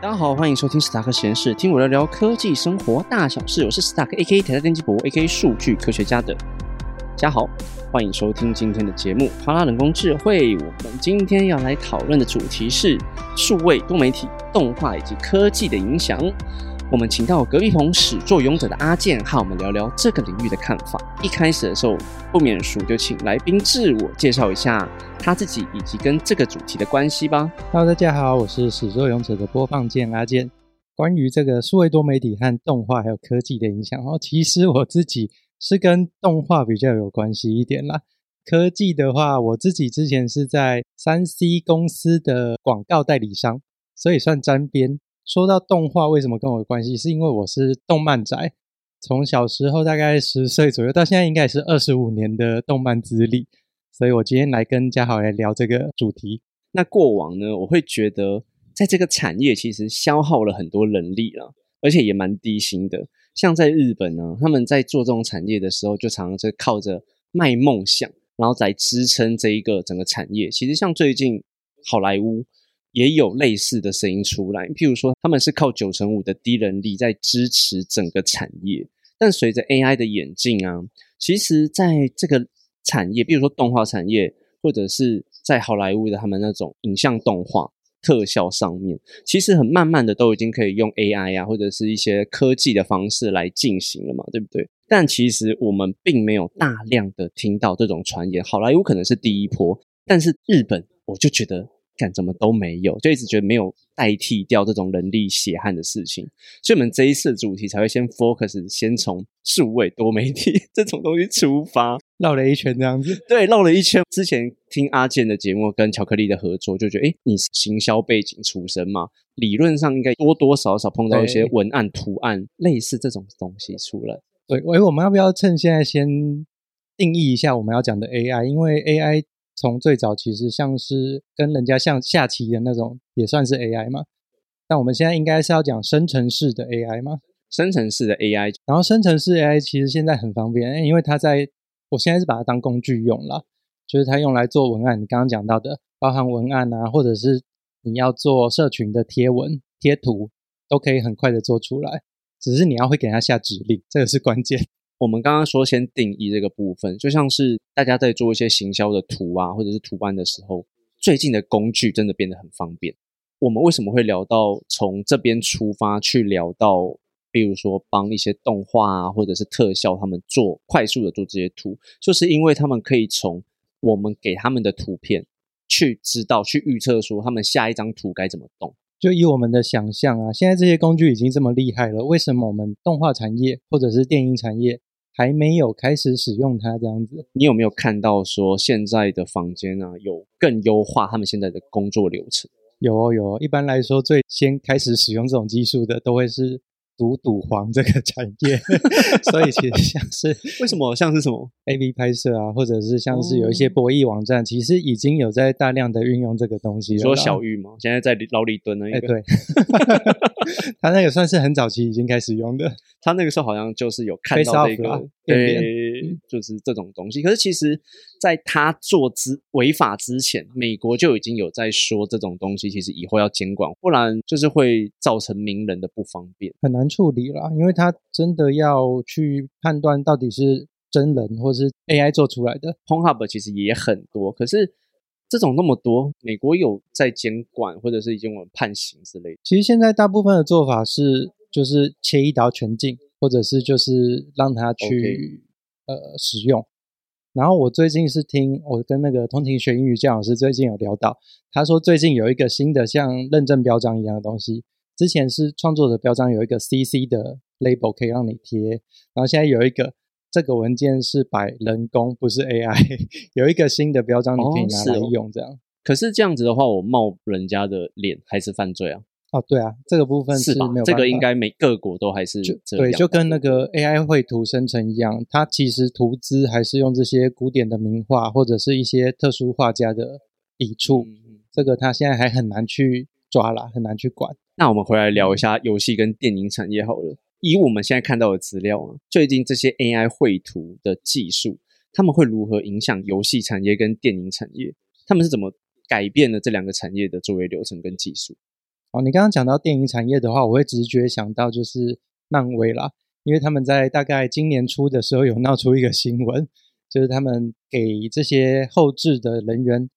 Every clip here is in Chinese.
大家好，欢迎收听史塔克实验室，听我聊聊科技生活大小事。我是史塔克 A.K. 台下电机博 A.K. 数据科学家的家豪，欢迎收听今天的节目。帕拉人工智慧，我们今天要来讨论的主题是数位多媒体、动画以及科技的影响。我们请到隔壁棚始作俑者的阿健，和我们聊聊这个领域的看法。一开始的时候，不免俗就请来宾自我介绍一下他自己以及跟这个主题的关系吧。Hello，大家好，我是始作俑者的播放键阿健。关于这个数位多媒体和动画还有科技的影响，哦，其实我自己是跟动画比较有关系一点啦。科技的话，我自己之前是在三 C 公司的广告代理商，所以算沾边。说到动画，为什么跟我有关系？是因为我是动漫宅，从小时候大概十岁左右到现在，应该也是二十五年的动漫资历。所以我今天来跟嘉豪来聊这个主题。那过往呢，我会觉得在这个产业其实消耗了很多人力了，而且也蛮低薪的。像在日本呢，他们在做这种产业的时候，就常常是靠着卖梦想，然后来支撑这一个整个产业。其实像最近好莱坞也有类似的声音出来，譬如说他们是靠九成五的低人力在支持整个产业，但随着 AI 的演进啊，其实在这个产业，比如说动画产业，或者是在好莱坞的他们那种影像动画特效上面，其实很慢慢的都已经可以用 AI 啊，或者是一些科技的方式来进行了嘛，对不对？但其实我们并没有大量的听到这种传言，好莱坞可能是第一波，但是日本我就觉得。干怎么都没有，就一直觉得没有代替掉这种人力血汗的事情，所以我们这一次的主题才会先 focus，先从数位多媒体 这种东西出发，绕了一圈这样子。对，绕了一圈。之前听阿健的节目跟巧克力的合作，就觉得，哎，你是行销背景出身嘛，理论上应该多多少少碰到一些文案、图案类似这种东西出来。对，喂，我们要不要趁现在先定义一下我们要讲的 AI？因为 AI。从最早其实像是跟人家像下棋的那种，也算是 AI 嘛。但我们现在应该是要讲生成式的 AI 嘛？生成式的 AI，然后生成式 AI 其实现在很方便，因为它在我现在是把它当工具用了，就是它用来做文案。你刚刚讲到的，包含文案啊，或者是你要做社群的贴文、贴图，都可以很快的做出来。只是你要会给它下指令，这个是关键。我们刚刚说先定义这个部分，就像是大家在做一些行销的图啊，或者是图案的时候，最近的工具真的变得很方便。我们为什么会聊到从这边出发去聊到，比如说帮一些动画啊，或者是特效他们做快速的做这些图，就是因为他们可以从我们给他们的图片去知道、去预测说他们下一张图该怎么动。就以我们的想象啊，现在这些工具已经这么厉害了，为什么我们动画产业或者是电影产业？还没有开始使用它这样子，你有没有看到说现在的房间啊，有更优化他们现在的工作流程？有哦有哦，一般来说，最先开始使用这种技术的，都会是赌赌黄这个产业，所以其实像是为什么像是什么 A V 拍摄啊，或者是像是有一些博弈网站，其实已经有在大量的运用这个东西。你说小玉吗？现在在牢里蹲了哎，对，他那个算是很早期已经开始用的。他那个时候好像就是有看到这个，对，就是这种东西。可是其实，在他做之违法之前，美国就已经有在说这种东西，其实以后要监管，不然就是会造成名人的不方便，很难处理啦。因为他真的要去判断到底是真人或是 AI 做出来的。Pornhub 其实也很多，可是这种那么多，美国有在监管，或者是已经有判刑之类的。其实现在大部分的做法是。就是切一刀全禁，或者是就是让他去.呃使用。然后我最近是听我跟那个通勤学英语教老师最近有聊到，他说最近有一个新的像认证标章一样的东西，之前是创作者标章有一个 CC 的 label 可以让你贴，然后现在有一个这个文件是摆人工不是 AI，有一个新的标章你可以拿来用这样。哦、可是这样子的话，我冒人家的脸还是犯罪啊？哦，对啊，这个部分是没有这个应该每各国都还是对，就跟那个 AI 绘图生成一样，它其实图资还是用这些古典的名画或者是一些特殊画家的笔触，嗯、这个它现在还很难去抓啦，很难去管。那我们回来聊一下游戏跟电影产业好了。以我们现在看到的资料啊，最近这些 AI 绘图的技术，他们会如何影响游戏产业跟电影产业？他们是怎么改变了这两个产业的作业流程跟技术？哦，你刚刚讲到电影产业的话，我会直觉想到就是漫威啦，因为他们在大概今年初的时候有闹出一个新闻，就是他们给这些后置的人员，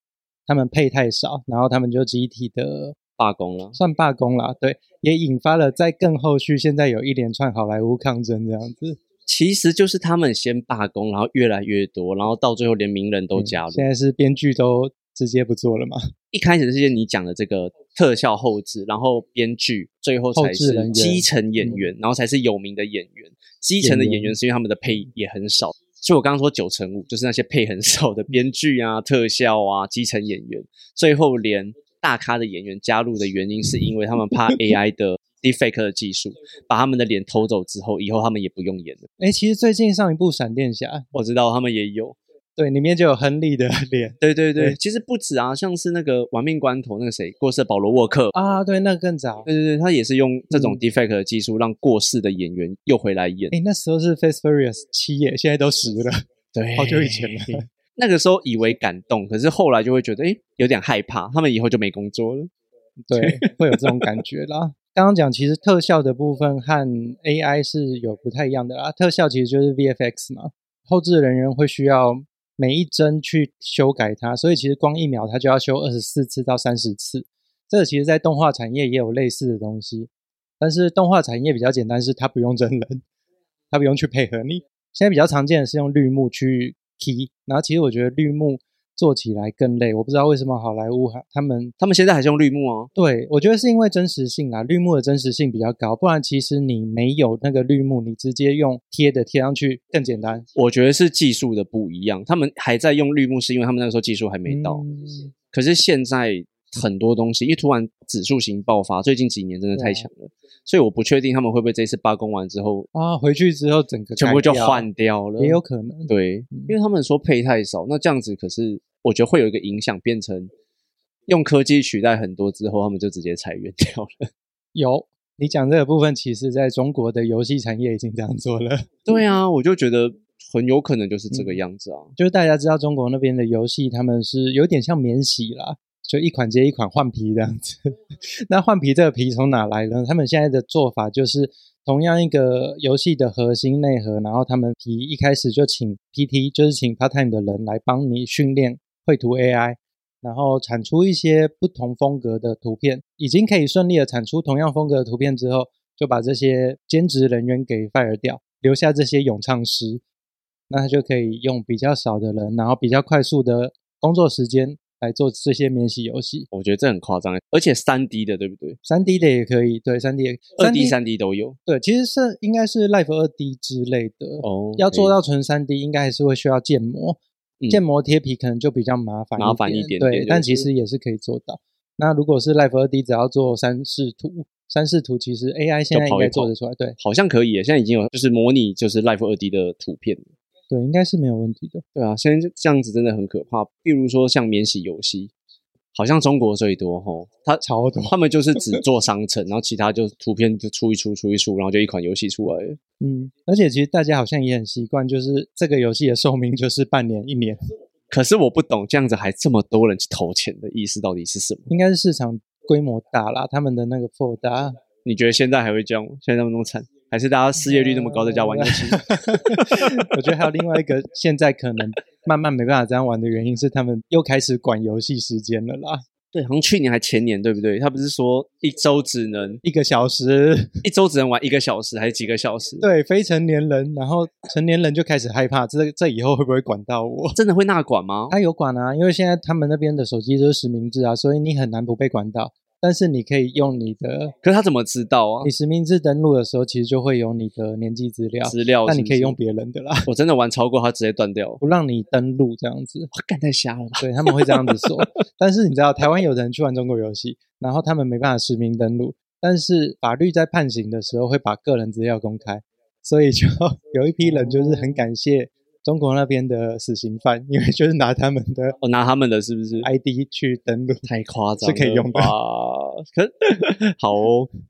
他们配太少，然后他们就集体的罢工了，算罢工啦，对，也引发了在更后续，现在有一连串好莱坞抗争这样子。其实就是他们先罢工，然后越来越多，然后到最后连名人都加入。现在是编剧都直接不做了吗？一开始是你讲的这个特效后置，然后编剧，最后才是基层演员，然后才是有名的演员。基层的演员是因为他们的配也很少，所以我刚刚说九成五就是那些配很少的编剧啊、特效啊、基层演员。最后连大咖的演员加入的原因，是因为他们怕 AI 的。Defake 的技术把他们的脸偷走之后，以后他们也不用演了。哎，其实最近上一部《闪电侠》，我知道他们也有，对，里面就有亨利的 脸。对对对，其实不止啊，像是那个《亡命关头》那个谁过世，保罗沃克啊，对，那个更早。对对对，他也是用这种 defect 的技术，让过世的演员又回来演。哎，那时候是《Fast Furious》七耶，现在都十了，对，好久以前了。那个时候以为感动，可是后来就会觉得，哎，有点害怕，他们以后就没工作了。对，会有这种感觉啦。刚刚讲，其实特效的部分和 AI 是有不太一样的啦。特效其实就是 VFX 嘛，后置人员会需要每一帧去修改它，所以其实光一秒它就要修二十四次到三十次。这个其实在动画产业也有类似的东西，但是动画产业比较简单，是它不用真人，它不用去配合你。现在比较常见的是用绿幕去 key，然后其实我觉得绿幕。做起来更累，我不知道为什么好莱坞还，他们他们现在还是用绿幕哦。对，我觉得是因为真实性啊，绿幕的真实性比较高，不然其实你没有那个绿幕，你直接用贴的贴上去更简单。我觉得是技术的不一样，他们还在用绿幕，是因为他们那个时候技术还没到。可是现在很多东西，因为突然指数型爆发，最近几年真的太强了，所以我不确定他们会不会这次罢工完之后啊，回去之后整个全部就换掉了，也有可能。对，因为他们说配太少，那这样子可是。我觉得会有一个影响，变成用科技取代很多之后，他们就直接裁员 掉了。有你讲这个部分，其实在中国的游戏产业已经这样做了。对啊，我就觉得很有可能就是这个样子啊。就是大家知道中国那边的游戏，他们是有点像免洗啦，就一款接一款换皮这样子。那换皮这个皮从哪来呢？他们现在的做法就是，同样一个游戏的核心内核，然后他们皮一开始就请 PT，就是请 part time 的人来帮你训练。绘图 AI，然后产出一些不同风格的图片，已经可以顺利的产出同样风格的图片之后，就把这些兼职人员给 fire 掉，留下这些咏唱师，那他就可以用比较少的人，然后比较快速的工作时间来做这些免洗游戏。我觉得这很夸张，而且三 D 的对不对？三 D 的也可以，对，三 D、二 D、三 D 都有。对，其实是应该是 Life 二 D 之类的哦。要做到纯三 D，应该还是会需要建模。建模贴皮可能就比较麻烦，麻烦一点，对，但其实也是可以做到。那如果是 Life 二 D，只要做三视图，三视图其实 AI 现在应该做得出来，对，好像可以。现在已经有就是模拟就是 Life 二 D 的图片，对，应该是没有问题的。对啊，现在这样子真的很可怕。比如说像免洗游戏。好像中国最多吼，他超多，他们就是只做商城，然后其他就图片就出一出出一出，然后就一款游戏出来了。嗯，而且其实大家好像也很习惯，就是这个游戏的寿命就是半年一年。可是我不懂，这样子还这么多人去投钱的意思到底是什么？应该是市场规模大啦，他们的那个 for 大。你觉得现在还会这样？现在那么多惨，还是大家失业率那么高在家玩游戏？我觉得还有另外一个，现在可能。慢慢没办法这样玩的原因是，他们又开始管游戏时间了啦。对，好像去年还前年，对不对？他不是说一周只能一个小时，一周只能玩一个小时，还是几个小时？对，非成年人，然后成年人就开始害怕，这这以后会不会管到我？真的会那管吗？他有管啊，因为现在他们那边的手机都是实名制啊，所以你很难不被管到。但是你可以用你的，可是他怎么知道啊？你实名制登录的时候，其实就会有你的年纪资料。资料，那你可以用别人的啦。我真的玩超过，他直接断掉，不让你登录这样子。我干太瞎了吧？对他们会这样子说。但是你知道，台湾有人去玩中国游戏，然后他们没办法实名登录，但是法律在判刑的时候会把个人资料公开，所以就 有一批人就是很感谢。中国那边的死刑犯，因为就是拿他们的，哦，拿他们的是不是 ID 去登录？太夸张，是可以用的。可 好，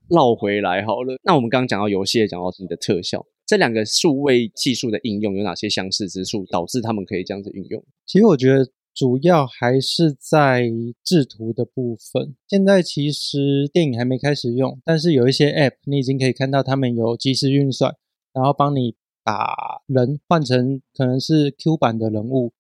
绕回来好了。那我们刚刚讲到游戏，也讲到你的特效，这两个数位技术的应用有哪些相似之处，导致他们可以这样子运用？其实我觉得主要还是在制图的部分。现在其实电影还没开始用，但是有一些 App 你已经可以看到他们有即时运算，然后帮你把人换成可能是 Q 版的人物，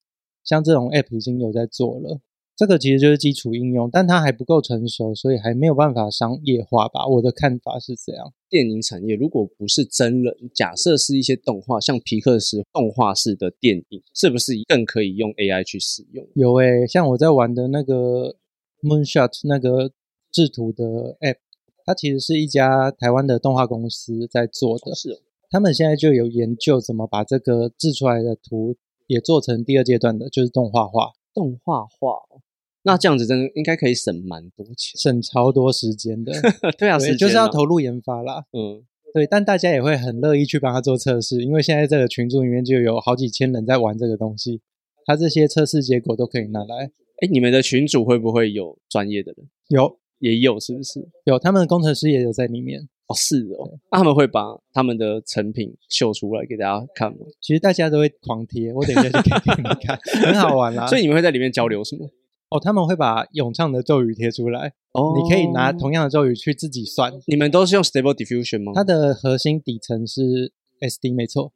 像这种 App 已经有在做了。这个其实就是基础应用，但它还不够成熟，所以还没有办法商业化吧。我的看法是这样。电影产业如果不是真人，假设是一些动画，像皮克斯动画式的电影，是不是更可以用 AI 去使用？有诶、像我在玩的那个 Moonshot 那个制图的 App，它其实是一家台湾的动画公司在做的。是哦，他们现在就有研究怎么把这个制出来的图也做成第二阶段的，就是动画化，动画化哦。那这样子真的应该可以省蛮多钱。省超多时间的。对啊，就是要投入研发啦。嗯，对，但大家也会很乐意去帮他做测试，因为现在这个群组里面就有好几千人在玩这个东西，他这些测试结果都可以拿来。哎，你们的群主会不会有专业的人？有也有是不是？有，他们的工程师也有在里面。哦，是哦。那他们会把他们的成品秀出来给大家看吗？其实大家都会狂贴，我等一下就可以给你们看，很好玩啦。所以你们会在里面交流什么？哦，他们会把咏唱的咒语贴出来，哦你可以拿同样的咒语去自己算。你们都是用 Stable Diffusion 吗？它的核心底层是 SD，没错。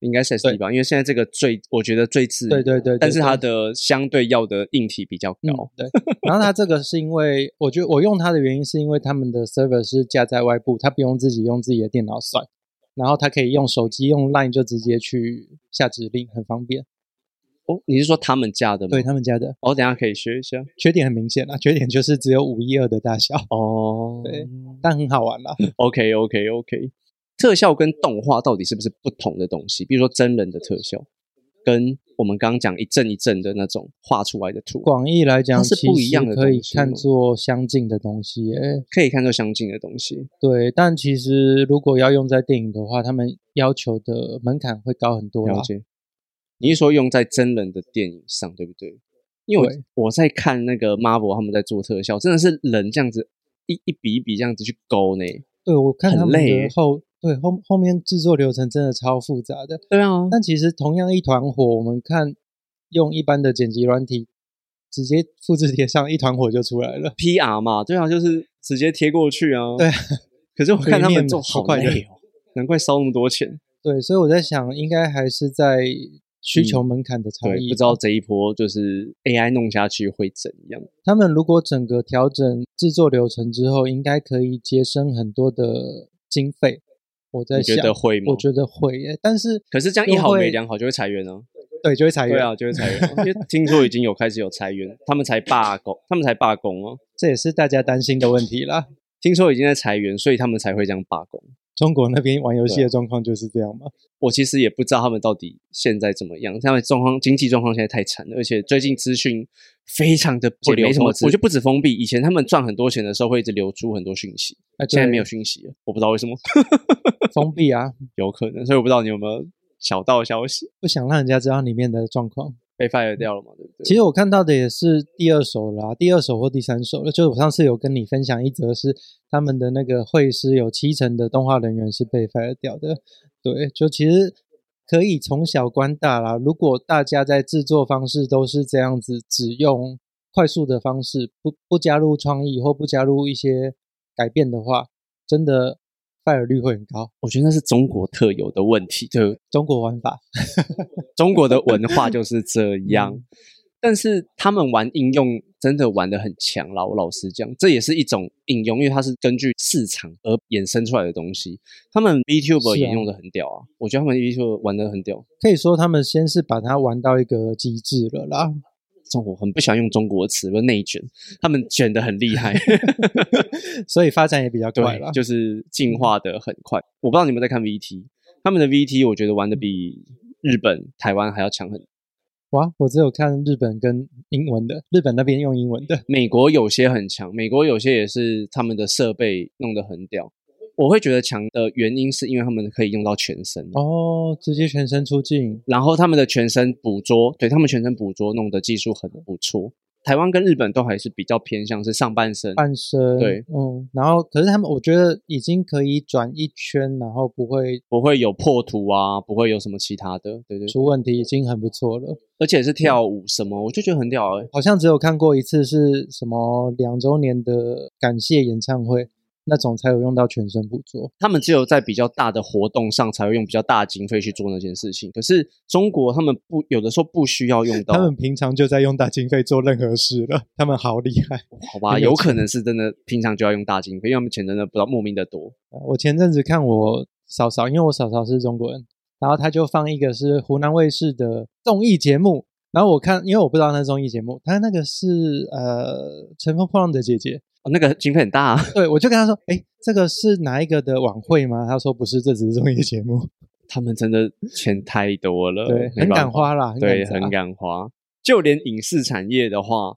应该是 SD 吧，因为现在这个最我觉得最自对对对对但是它的相对要的硬体比较嗯高。，对。然后它这个是因为，我觉得我用它的原因是因为他们的 server 是架在外部，它不用自己用自己的电脑算，然后它可以用手机用 Line 就直接去下指令，很方便。哦，你是说他们家的吗？对他们家的哦，等一下可以学一下。缺点很明显啊，缺点就是只有五一二的大小，哦，对但很好玩啦。OK OK OK。特效跟动画到底是不是不同的东西？比如说真人的特效，跟我们刚刚讲一阵一阵的那种画出来的图，广义来讲，它是不一样的可以看作相近的东西耶。可以看作相近的东西。对，但其实如果要用在电影的话，他们要求的门槛会高很多啦了。解。你是说用在真人的电影上，对不对？因为我我在看那个 Marvel 他们在做特效，真的是人这样子一一笔一笔这样子去勾呢。对，我看他们很累后对后后面制作流程真的超复杂的。对啊，但其实同样一团火，我们看用一般的剪辑软体直接复制贴上，一团火就出来了。PR 嘛，对啊，就是直接贴过去啊。对啊，可是我看他们做好快的累哦，难怪烧那么多钱。对，所以我在想，应该还是在需求门槛的差，异吧。不知道这一波就是 AI 弄下去会怎样。他们如果整个调整制作流程之后，应该可以节省很多的经费。我在你觉，得会吗我觉得会耶，但是可是这样一好没两好就会裁员啊。对就会裁员。对啊，就会裁员啊，因为听说已经有开始有裁员，他们才罢工，他们才罢工哦。这也是大家担心的问题啦。听说已经在裁员，所以他们才会这样罢工。中国那边玩游戏的状况就是这样吗？我其实也不知道他们到底现在怎么样，他们状况经济状况现在太惨了，而且最近资讯非常的不流，没什么我就不止封闭，以前他们赚很多钱的时候会一直流出很多讯息，啊，现在没有讯息了，我不知道为什么，封闭啊，有可能，所以我不知道你有没有小道消息不想让人家知道里面的状况。被 fire 掉了嘛，对不对？其实我看到的也是第二首啦，第二首或第三首了。就是我上次有跟你分享一则，是他们的那个会师有七成的动画人员是被 fire 掉的。对，就其实可以从小观大啦。如果大家在制作方式都是这样子，只用快速的方式，不不加入创意或不加入一些改变的话，真的 fire 率会很高。我觉得那是中国特有的问题，就中国玩法，中国的文化就是这样。嗯但是他们玩应用真的玩的很强啦，我老实讲，这也是一种应用，因为它是根据市场而衍生出来的东西。他们啊也用的很屌啊，我觉得他们 VTuber 玩的很屌。可以说他们先是把它玩到一个极致了啦。中国很不喜欢用中国词，不内卷，他们卷的很厉害 所以发展也比较快了对，。就是进化的很快。我不知道你们在看 VT，他们的 VT 我觉得玩的比日本、台湾还要强很多。哇，我只有看日本跟英文的，日本那边用英文的。美国有些很强，美国有些也是他们的设备弄得很屌。我会觉得强的原因是因为他们可以用到全身，哦，直接全身出镜，然后他们的全身捕捉，对他们全身捕捉弄的技术很不错。台湾跟日本都还是比较偏向是上半身，半身对，嗯，然后可是他们我觉得已经可以转一圈，然后不会不会有破图啊，不会有什么其他的，对对对出问题，已经很不错了。而且是跳舞什么，我就觉得很屌哎、好像只有看过一次是什么两周年的感谢演唱会那种才有用到全身捕捉。他们只有在比较大的活动上才会用比较大的经费去做那件事情。可是中国他们不有的时候不需要用到，他们平常就在用大经费做任何事了，他们好厉害。好吧，有有可能是真的平常就要用大经费，因为他们钱真的不知道莫名的多。我前阵子看我嫂嫂，因为我嫂嫂是中国人，然后他就放一个是湖南卫视的综艺节目，然后我看，因为我不知道那是综艺节目，他那个是呃《乘风破浪的姐姐》，哦、那个经费很大、啊，对我就跟他说，哎，这个是哪一个的晚会吗？他说不是，这只是综艺节目，他们真的钱太多了，对，很敢花啦，对，砸很敢花。就连影视产业的话，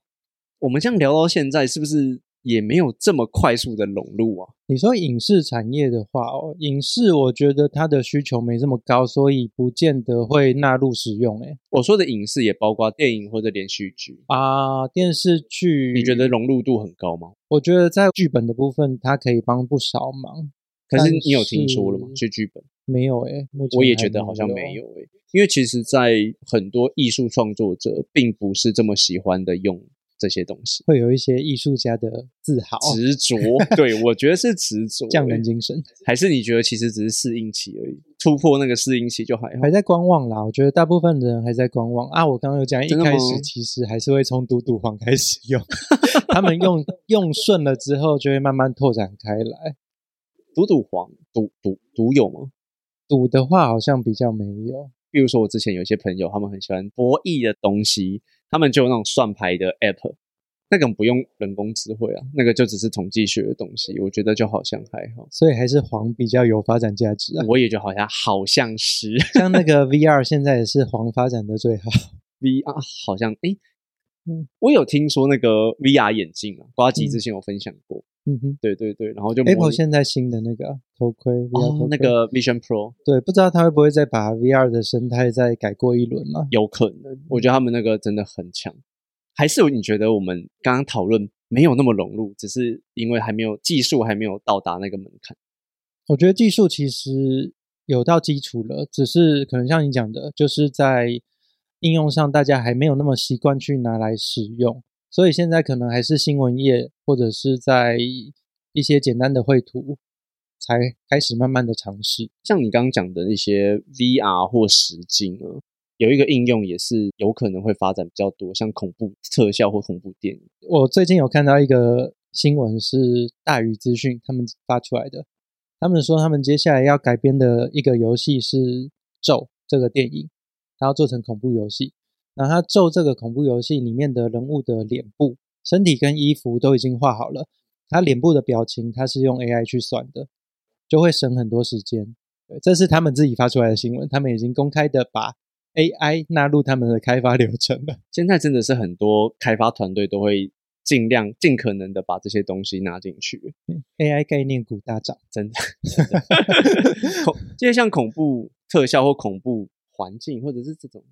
我们这样聊到现在，是不是也没有这么快速的融入啊？你说影视产业的话，哦，影视我觉得它的需求没这么高，所以不见得会纳入使用。哎我说的影视也包括电影或者连续剧，啊，电视剧，你觉得融入度很高吗？我觉得在剧本的部分，它可以帮不少忙。可是你有听说了吗？是去剧本，没有哎、目前我也觉得好像没有诶、因为其实，在很多艺术创作者并不是这么喜欢的用这些东西，会有一些艺术家的自豪、执着。对，我觉得是执着、匠人欸精神，还是你觉得其实只是适应期而已，突破那个适应期就还好还。在观望啦。我觉得大部分的人还在观望啊。我刚刚有讲，一开始其实还是会从赌赌黄开始用，他们用用顺了之后，就会慢慢拓展开来。赌赌黄，赌赌赌有吗？赌的话好像比较没有，比如说我之前有一些朋友，他们很喜欢博弈的东西，他们就有那种算牌的 app，那个不用人工智慧啊，那个就只是统计学的东西，我觉得就好像还好。所以还是黄比较有发展价值啊。我也觉得好像好像是像那个 VR 现在也是黄发展的最好。VR，好像诶，嗯我有听说那个 VR 眼镜啊，瓜吉之前有分享过，嗯哼对对对，然后就模，Apple 拟现在新的那个头盔 VR 头盔，哦那个 Vision Pro 对，不知道他会不会再把 VR 的生态再改过一轮嘛？有可能，我觉得他们那个真的很强。还是你觉得我们刚刚讨论没有那么融入，只是因为还没有技术还没有到达那个门槛？我觉得技术其实有到基础了，只是可能像你讲的，就是在应用上大家还没有那么习惯去拿来使用，所以现在可能还是新闻业或者是在一些简单的绘图才开始慢慢的尝试。像你刚刚讲的那些 VR 或实境啊，有一个应用也是有可能会发展比较多，像恐怖特效或恐怖电影。我最近有看到一个新闻，是大宇资讯他们发出来的。他们说他们接下来要改编的一个游戏是《咒》这个电影，它要做成恐怖游戏。然后它《咒》这个恐怖游戏里面的人物的脸部、身体跟衣服都已经画好了，他脸部的表情他是用 AI 去算的，就会省很多时间。对，这是他们自己发出来的新闻，他们已经公开的把 AI 纳入他们的开发流程了。现在真的是很多开发团队都会尽量尽可能的把这些东西纳进去，AI 概念股大涨。真的。这些 像恐怖特效或恐怖环境，或者是这种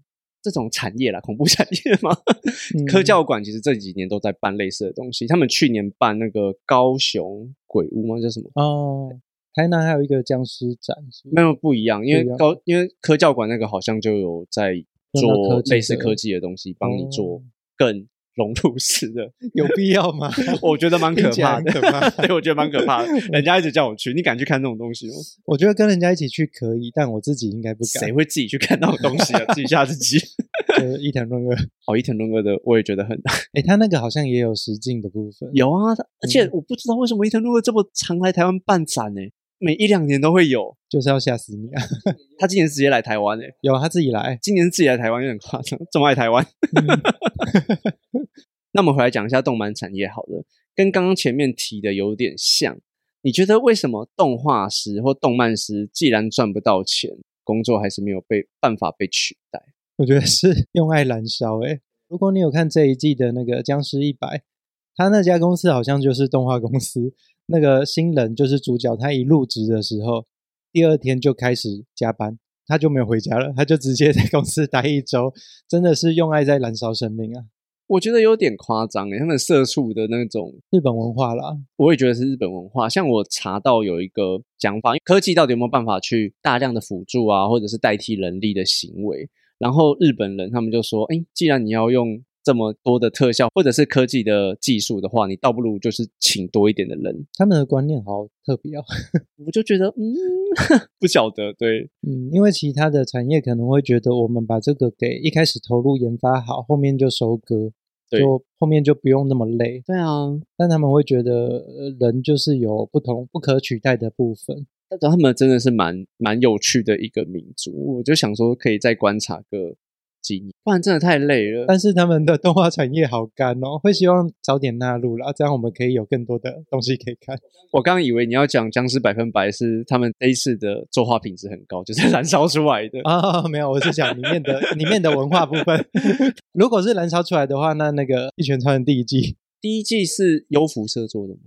这种产业啦，恐怖产业嘛，嗯科教馆其实这几年都在办类似的东西。他们去年办那个高雄鬼屋吗？叫什么？哦，台南还有一个僵尸展，没有不一样，因为高因为科教馆那个好像就有在做类似科技的东西，帮你做哦更融入式的。有必要吗？我觉得蛮可怕的，很可怕 对，我觉得蛮可怕的。人家一直叫我去，你敢去看这种东西吗？我觉得跟人家一起去可以，但我自己应该不敢谁。会自己去看那种东西啊？自己吓自己。就是伊藤润二，哦，伊藤润二的我也觉得很诶，他那个好像也有实境的部分。有啊，而且嗯我不知道为什么伊藤润二这么常来台湾办展呢、每一两年都会有。就是要吓死你啊！他今年直接来台湾诶、有他自己来，今年自己来台湾有点夸张，这么爱台湾。那我们回来讲一下动漫产业好了，跟刚刚前面提的有点像。你觉得为什么动画师或动漫师既然赚不到钱，工作还是没有被办法被取代？我觉得是用爱燃烧。诶，如果你有看这一季的那个《僵尸一百》，他那家公司好像就是动画公司。那个新人就是主角，他一入职的时候，第二天就开始加班，他就没有回家了，他就直接在公司待一周，真的是用爱在燃烧生命啊！我觉得有点夸张诶，他们社畜的那种日本文化啦，我也觉得是日本文化。像我查到有一个讲法，科技到底有没有办法去大量的辅助啊，或者是代替人力的行为？然后日本人他们就说，哎，既然你要用。这么多的特效或者是科技的技术的话，你倒不如就是请多一点的人。他们的观念好特别哦，我就觉得嗯，不晓得对，嗯，因为其他的产业可能会觉得我们把这个给一开始投入研发好，后面就收割，就后面就不用那么累。对啊，但他们会觉得人就是有不同不可取代的部分。但他们真的是蛮蛮有趣的一个民族，我就想说可以再观察个。不然真的太累了。但是他们的动画产业好干哦，会希望早点纳入了，这样我们可以有更多的东西可以看。我刚刚以为你要讲《僵尸百分百》是他们这一次的作画品质很高，就是燃烧出来的啊？没有，我是讲里面的里面的文化部分。如果是燃烧出来的话，那那个《一拳超人》第一季，第一季是优福社做的吗？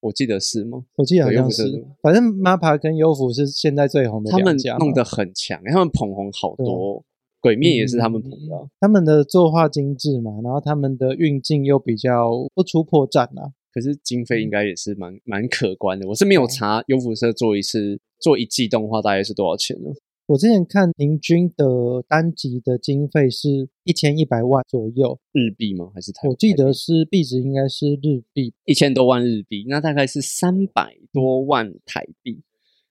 我记得是吗？我记得好像是。反正 MAPA 跟优辐是现在最红的他们弄得很强，他们捧红好多。鬼灭也是他们捧的，他们的作画精致嘛，然后他们的运镜又比较不出破绽啊。可是经费应该也是蛮蛮可观的。我是没有查优辐社做一次做一季动画大概是多少钱呢？我之前看平均的单集的经费是一千一百万左右日币吗？还是台？我记得是币值应该是日币一千多万日币，那大概是三百多万台币。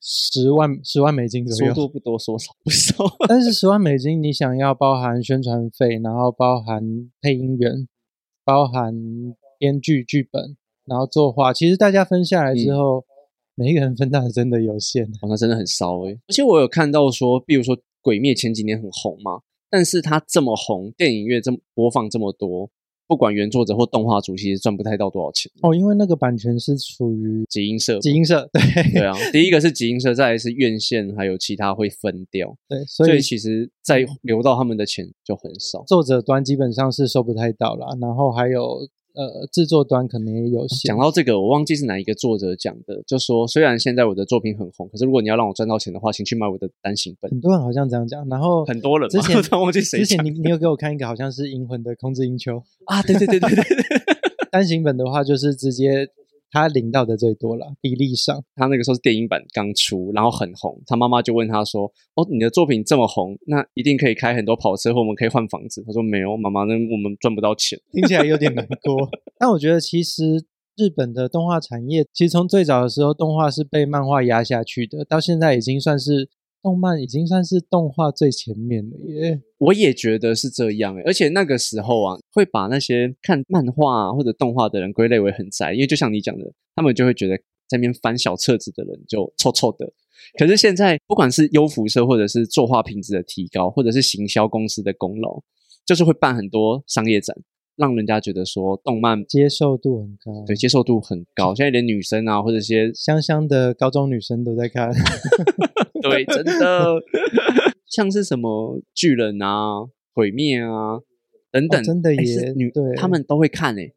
十万十万美金左右，说多不多，说少不少。但是十万美金，你想要包含宣传费，然后包含配音员，包含编剧剧本，然后作画，其实大家分下来之后，每一个人分到的真的有限，那真的很烧哎。而且我有看到说，比如说《鬼灭》前几年很红嘛，但是它这么红，电影院这么播放这么多。不管原作者或动画组，其实赚不太到多少钱哦，因为那个版权是属于集英社。集英社，对对啊，第一个是集英社，再来是院线，还有其他会分掉。对，所以其实再留到他们的钱就很少。作者端基本上是收不太到了，然后还有。呃，制作端可能也有。讲到这个，我忘记是哪一个作者讲的，就说虽然现在我的作品很红，可是如果你要让我赚到钱的话，请去买我的单行本。很多人好像这样讲，然后很多人之前 忘记谁之前你你有给我看一个，好像是《银魂》的空之英秋啊，对对对对对，单行本的话就是直接。他领到的最多了，比例上，他那个时候是电影版刚出，然后很红。他妈妈就问他说：“哦，你的作品这么红，那一定可以开很多跑车，或我们可以换房子。”他说：“没有，妈妈，那我们赚不到钱。”听起来有点难过。但我觉得，其实日本的动画产业，其实从最早的时候，动画是被漫画压下去的，到现在已经算是。动漫已经算是动画最前面了耶，我也觉得是这样而且那个时候啊，会把那些看漫画或者动画的人归类为很宅，因为就像你讲的，他们就会觉得在那边翻小册子的人就臭臭的。可是现在，不管是优辐社，或者是作画品质的提高，或者是行销公司的功劳，就是会办很多商业展，让人家觉得说动漫接受度很高，对，接受度很高。现在连女生啊，或者些香香的高中女生都在看。对，真的，像是什么巨人啊、毁灭啊等等，真的也女，他们都会看诶。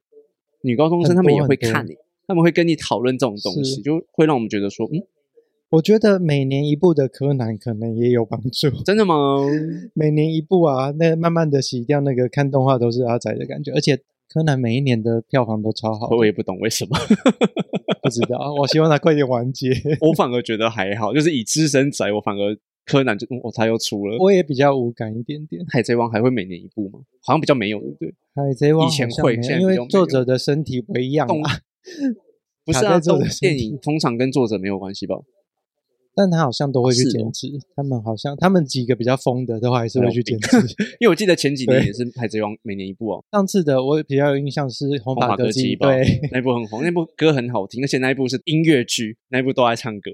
女高中生他们也会看诶，他们会跟你讨论这种东西，就会让我们觉得说，嗯，我觉得每年一部的柯南可能也有帮助。真的吗？每年一部啊，那慢慢的洗掉那个看动画都是阿仔的感觉，而且柯南每一年的票房都超好。我也不懂为什么。不知道，我希望它快点完结。我反而觉得还好，就是以资深仔，我反而柯南就我他又出了，我也比较无感一点点。海贼王还会每年一部吗？好像比较没有，对不对？海贼王以前会，现在因为作者的身体不一样啊。不是啊，动电影通常跟作者没有关系吧？但他好像都会去剪辑，他们好像他们几个比较疯的，都还是会去剪辑。因为我记得前几年也是《海贼王》每年一部哦。上次的我比较有印象是《红发歌姬》，对，那部很红，那部歌很好听，而且那一部是音乐剧，那一部都爱唱歌。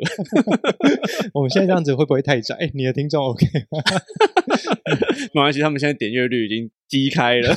我们现在这样子会不会太窄？你的听众 OK 吗？没关系，他们现在点阅率已经。低开了，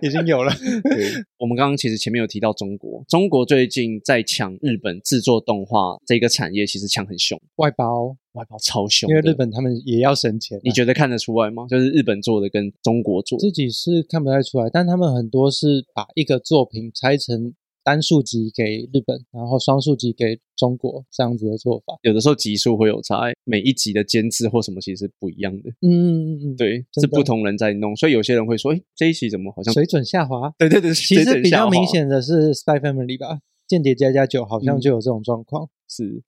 已经有了。对，我们刚刚其实前面有提到中国，中国最近在抢日本制作动画这个产业，其实抢很凶，外包外包超凶。因为日本他们也要省钱，你觉得看得出来吗？就是日本做的跟中国做，自己是看不太出来，但他们很多是把一个作品拆成单数集给日本，然后双数集给中国这样子的做法。有的时候集数会有差，每一集的监制或什么其实是不一样的。嗯嗯嗯嗯，对，是不同人在弄，所以有些人会说，哎，这一集怎么好像水准下滑。对对对，其水实比较明显的是《Spy Family》吧，《间谍加加九》好像嗯就有这种状况，是，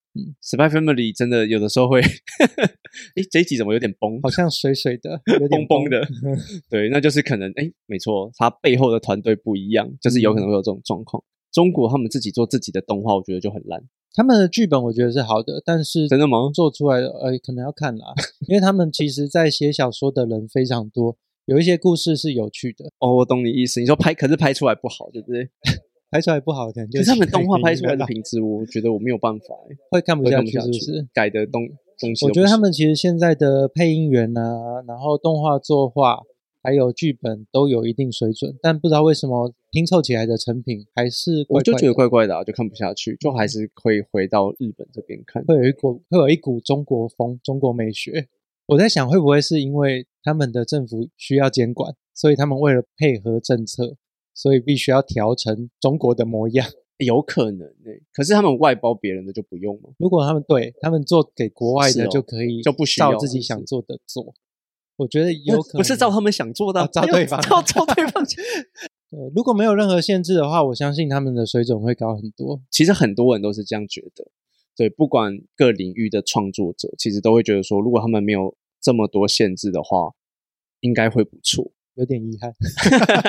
，Spy Family 真的有的时候会，哎，这一集怎么有点崩，好像水水的，有点崩崩的，对，那就是可能，哎，没错，他背后的团队不一样，就是有可能会有这种状况。中国他们自己做自己的动画，我觉得就很烂，他们的剧本我觉得是好的，但是真的吗？做出来的呃可能要看啦，因为他们其实在写小说的人非常多，有一些故事是有趣的，哦，我懂你意思，你说拍，可是拍出来不好，对不对？拍出来不好可能就可是他们动画拍出来的品质，我觉得我没有办法，哎，会看不会下去，是不是？改的东东西我觉得他们其实现在的配音员啊，然后动画作画，还有剧本都有一定水准，但不知道为什么拼凑起来的成品还是怪我就觉得怪怪怪的、啊，就看不下去，就还是会回到日本这边看。会有一股会有一股中国风、中国美学。我在想，会不会是因为他们的政府需要监管，所以他们为了配合政策，所以必须要调成中国的模样。有可能诶、可是他们外包别人的就不用了。如果他们对他们做给国外的，就可以就不需要照自己想做的做。我觉得有可能不是照他们想做的照对方 照照对方。对，如果没有任何限制的话，我相信他们的水准会高很多。其实很多人都是这样觉得。对，不管各领域的创作者，其实都会觉得说，如果他们没有这么多限制的话，应该会不错。有点遗憾，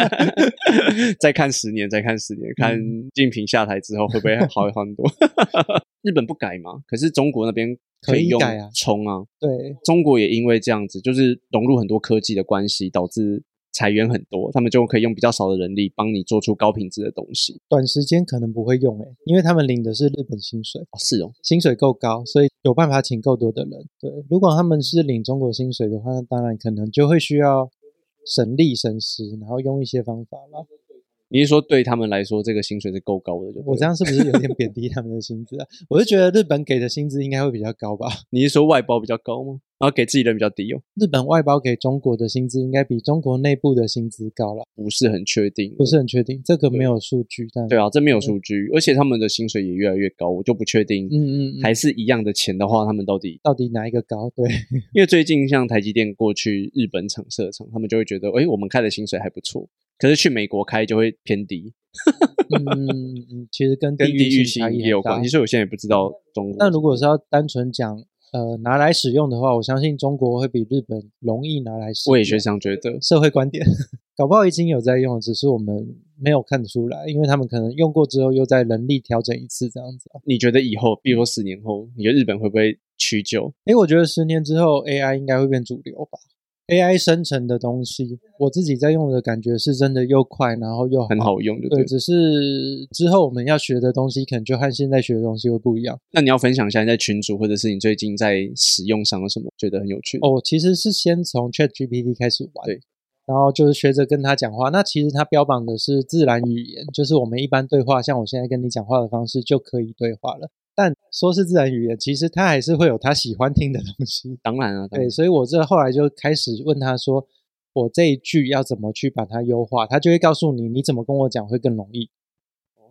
再看十年，再看十年，看嗯竞平下台之后会不会好很多？日本不改嘛，可是中国那边可以用啊冲啊。对，中国也因为这样子，就是融入很多科技的关系，导致裁员很多，他们就可以用比较少的人力帮你做出高品质的东西。短时间可能不会用诶，因为他们领的是日本薪水，哦，是哦，薪水够高，所以有办法请够多的人。对，如果他们是领中国薪水的话，那当然可能就会需要省力省时，然后用一些方法啦。你是说对他们来说，这个薪水是够高的就？我这样是不是有点贬低他们的薪资啊？我是觉得日本给的薪资应该会比较高吧。你是说外包比较高吗？然后给自己人比较低哦？日本外包给中国的薪资应该比中国内部的薪资高了，不是很确定，不是很确定，这个没有数据，但对啊，这没有数据，而且他们的薪水也越来越高，我就不确定。嗯嗯嗯，还是一样的钱的话，他们到底？到底哪一个高？对，因为最近像台积电过去日本厂设厂，他们就会觉得，哎，我们开的薪水还不错，可是去美国开就会偏低，嗯嗯嗯，其实跟跟地地域性性差异也有关系。所以我现在也不知道中国。那如果是要单纯讲呃拿来使用的话，我相信中国会比日本容易拿来使用。我也是这样觉得，社会观点，搞不好已经有在用，只是我们没有看得出来，因为他们可能用过之后又在人力调整一次这样子啊。你觉得以后，比如说十年后，你觉得日本会不会屈就？诶，我觉得十年之后 AI 应该会变主流吧。AI 生成的东西，我自己在用的感觉是真的又快，然后又很好用，对对，只是之后我们要学的东西，可能就和现在学的东西会不一样。那你要分享一下你在群组，或者是你最近在使用上有什么觉得很有趣？哦，其实是先从 ChatGPT 开始玩，对，然后就是学着跟他讲话。那其实它标榜的是自然语言，就是我们一般对话，像我现在跟你讲话的方式就可以对话了。但说是自然语言，其实他还是会有他喜欢听的东西。当然啊，对，所以我这后来就开始问他说，我这一句要怎么去把它优化，他就会告诉你，你怎么跟我讲会更容易。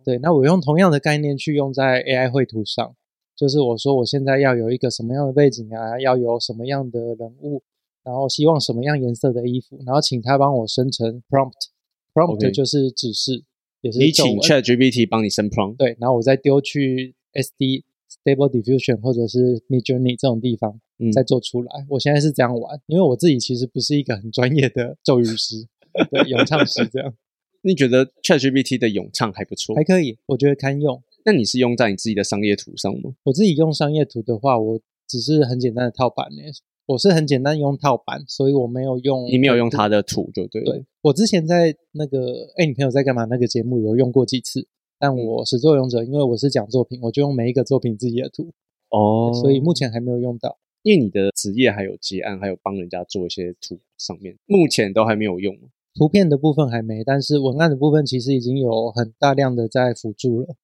对，那我用同样的概念去用在 AI 绘图上，就是我说我现在要有一个什么样的背景啊，要有什么样的人物，然后希望什么样颜色的衣服，然后请他帮我生成 prompt，prompt 就是指示，也是你请 ChatGPT 帮你生 prompt，对，然后我再丢去 SD Stable Diffusion 或者是 Mid Journey 这种地方，嗯再做出来。我现在是这样玩，因为我自己其实不是一个很专业的咒语师，对，咏唱师这样 你觉得 ChatGPT 的咏唱还不错还？可以，我觉得堪用。那你是用在你自己的商业图上吗？我自己用商业图的话，我只是很简单的套版呢，我是很简单用套版，所以我没有用，你没有用它的图就对了。对我之前在那个哎，你朋友在干嘛那个节目有用过几次，但我始作俑者，因为我是讲作品，我就用每一个作品自己的图，哦，所以目前还没有用到。因为你的职业还有结案，还有帮人家做一些图上面，目前都还没有用。图片的部分还没，但是文案的部分其实已经有很大量的在辅助了。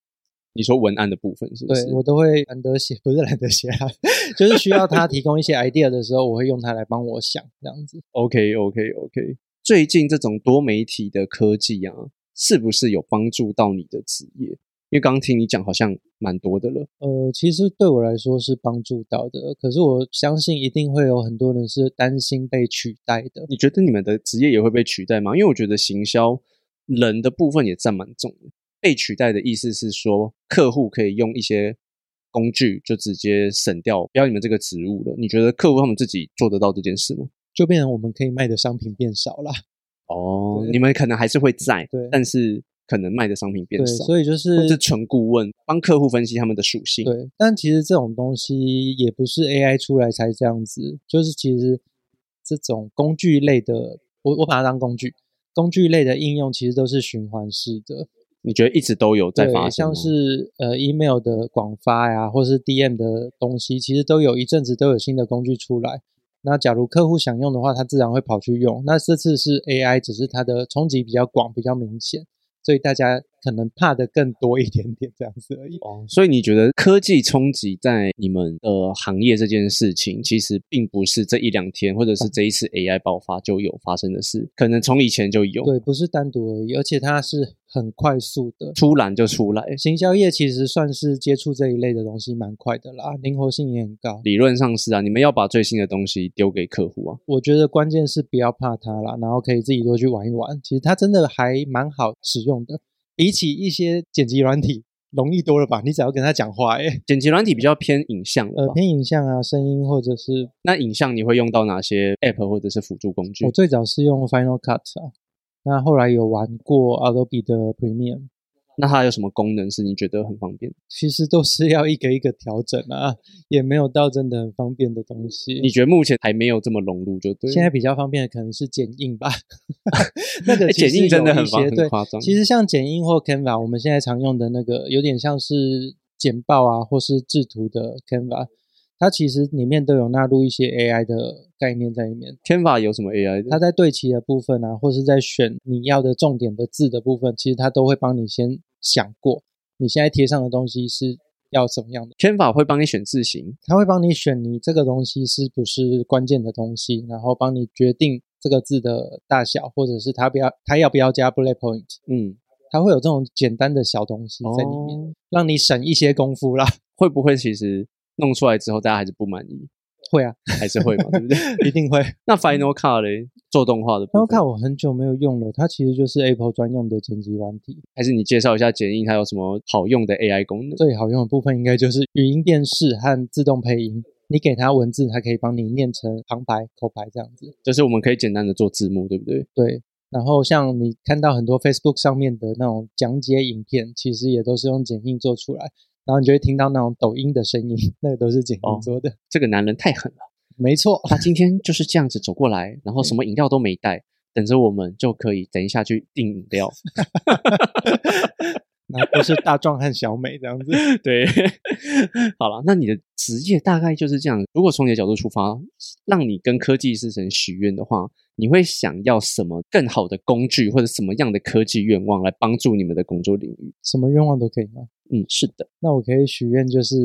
你说文案的部分是不是？对我都会懒得写，不是懒得写啊，就是需要他提供一些 idea 的时候，我会用它来帮我想这样子。OK OK OK。最近这种多媒体的科技啊，是不是有帮助到你的职业？因为刚刚听你讲好像蛮多的了。呃，其实对我来说是帮助到的，可是我相信一定会有很多人是担心被取代的。你觉得你们的职业也会被取代吗？因为我觉得行销人的部分也占蛮重的。被取代的意思是说，客户可以用一些工具就直接省掉，不要你们这个职务了。你觉得客户他们自己做得到这件事吗？就变成我们可以卖的商品变少了。哦，你们可能还是会在，对但是可能卖的商品变，少，所以就是是纯顾问帮客户分析他们的属性。对，但其实这种东西也不是 AI 出来才这样子，就是其实这种工具类的，我我把它当工具，工具类的应用其实都是循环式的。你觉得一直都有在，发生像？是呃 email 的广发呀，或是 DM 的东西，其实都有一阵子都有新的工具出来。那假如客户想用的话，他自然会跑去用。那这次是 AI，只是它的冲击比较广，比较明显，所以大家可能怕的更多一点点这样子而已。哦，所以你觉得科技冲击在你们的行业这件事情，其实并不是这一两天，或者是这一次 AI 爆发就有发生的事，可能从以前就有，对，不是单独而已，而且它是很快速的。突然就出来。行销业其实算是接触这一类的东西蛮快的啦，灵活性也很高。理论上是啊，你们要把最新的东西丢给客户啊。我觉得关键是不要怕它啦，然后可以自己多去玩一玩。其实它真的还蛮好使用的，比起一些剪辑软体容易多了吧？你只要跟他讲话、欸，剪辑软体比较偏影像偏影像啊、声音或者是那影像你会用到哪些 App 或者是辅助工具我？最早是用 Final Cut 啊，那后来有玩过 Adobe 的 Premiere，那它有什么功能是你觉得很方便？其实都是要一个一个调整啊，也没有到真的很方便的东西。你觉得目前还没有这么融入，就对。现在比较方便的可能是剪映吧，那个剪映真的很方便夸张。其实像剪映或 Canva，我们现在常用的那个有点像是简报啊，或是制图的 Canva，它其实里面都有纳入一些 AI 的概念在里面。Canva 有什么 AI？它在对齐的部分啊，或是在选你要的重点的字的部分，其实它都会帮你先想过，你现在贴上的东西是要怎么样的。Canva 会帮你选字型，它会帮你选你这个东西是不是关键的东西，然后帮你决定这个字的大小，或者是它不要它要不要加 bullet point，嗯，它会有这种简单的小东西在里面，哦让你省一些功夫啦。会不会其实弄出来之后大家还是不满意？会啊，还是会嘛，对不对？一定会。那 Final Cut 嘞，做动画的 Final，Cut 我很久没有用了，它其实就是 Apple 专用的剪辑软体。还是你介绍一下剪映它有什么好用的 AI 功能？最好用的部分应该就是语音辨识和自动配音。你给它文字，它可以帮你念成旁白、口白这样子。就是我们可以简单的做字幕，对不对？对，然后像你看到很多 Facebook 上面的那种讲解影片，其实也都是用剪映做出来，然后你就会听到那种抖音的声音，那个都是剪哦映做的。这个男人太狠了，没错，他今天就是这样子走过来，然后什么饮料都没带，等着我们就可以等一下去订饮料。然后都是大壮和小美这样子。对，好了，那你的职业大概就是这样。如果从你的角度出发，让你跟科技之神许愿的话，你会想要什么更好的工具，或者什么样的科技愿望来帮助你们的工作领域？什么愿望都可以吗？嗯，是的。那我可以许愿，就是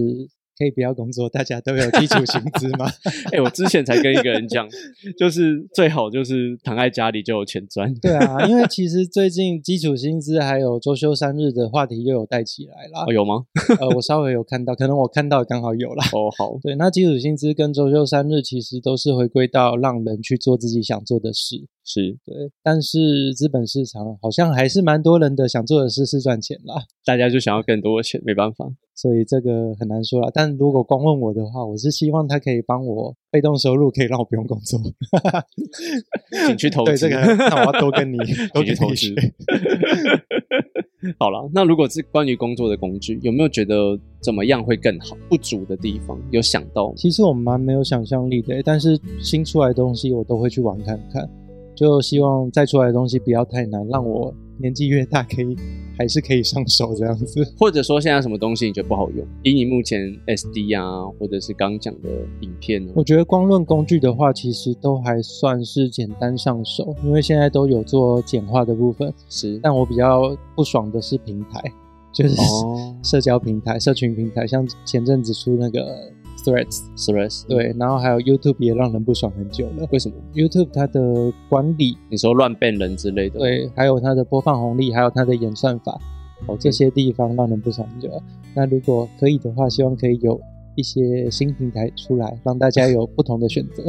可以不要工作，大家都有基础薪资吗？哎、我之前才跟一个人讲，就是最好就是躺在家里就有钱赚。对啊，因为其实最近基础薪资还有周休三日的话题又有带起来啦。哦，有吗？呃，我稍微有看到，可能我看到刚好有啦。哦，好，对，那基础薪资跟周休三日其实都是回归到让人去做自己想做的事。是对，但是资本市场好像还是蛮多人的想做的事是赚钱啦，大家就想要更多的钱，没办法。所以这个很难说啦。但如果光问我的话，我是希望他可以帮我被动收入，可以让我不用工作。请去投对资。这个，那我要多跟你 多去投资。好了，那如果是关于工作的工具，有没有觉得怎么样会更好？不足的地方有想到吗？其实我蛮没有想象力的，欸但是新出来的东西我都会去玩看看，就希望再出来的东西不要太难，让我年纪越大可以还是可以上手这样子。或者说现在什么东西你觉得不好用？以你目前 SD 啊，或者是刚讲的影片呢？我觉得光论工具的话，其实都还算是简单上手，因为现在都有做简化的部分。是但我比较不爽的是平台，就是哦社交平台、社群平台，像前阵子出那个 Threads，threats，对，然后还有 YouTube 也让人不爽很久了。为什么？YouTube 它的管理，你说乱变人之类的？，对，还有它的播放红利，还有它的演算法，哦，这些地方让人不爽很久了。那如果可以的话，希望可以有一些新平台出来，让大家有不同的选择。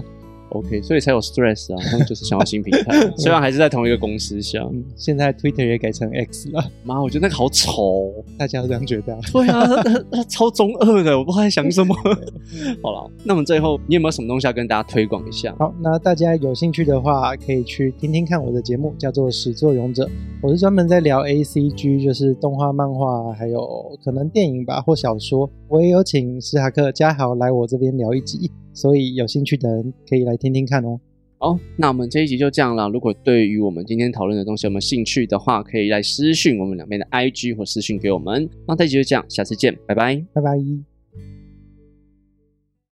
OK，所以才有 stress 啊，他们就是想要新平台，虽然还是在同一个公司下。嗯，现在 Twitter 也改成 X 了，妈，我觉得那个好丑，大家都这样觉得。对啊，他超中二的，我不知道在想什么。好了，那我们最后你有没有什么东西要跟大家推广一下？好，那大家有兴趣的话，可以去听听看我的节目，叫做《始作俑者》，我是专门在聊 A C G，就是动画、漫画，还有可能电影吧或小说。我也有请史塔克、嘉豪来我这边聊一集。所以有兴趣的人可以来听听看哦。好，那我们这一集就这样了。如果对于我们今天讨论的东西有没有兴趣的话，可以来私讯我们两边的 IG 或私讯给我们。那这一集就这样，下次见，拜拜，拜拜。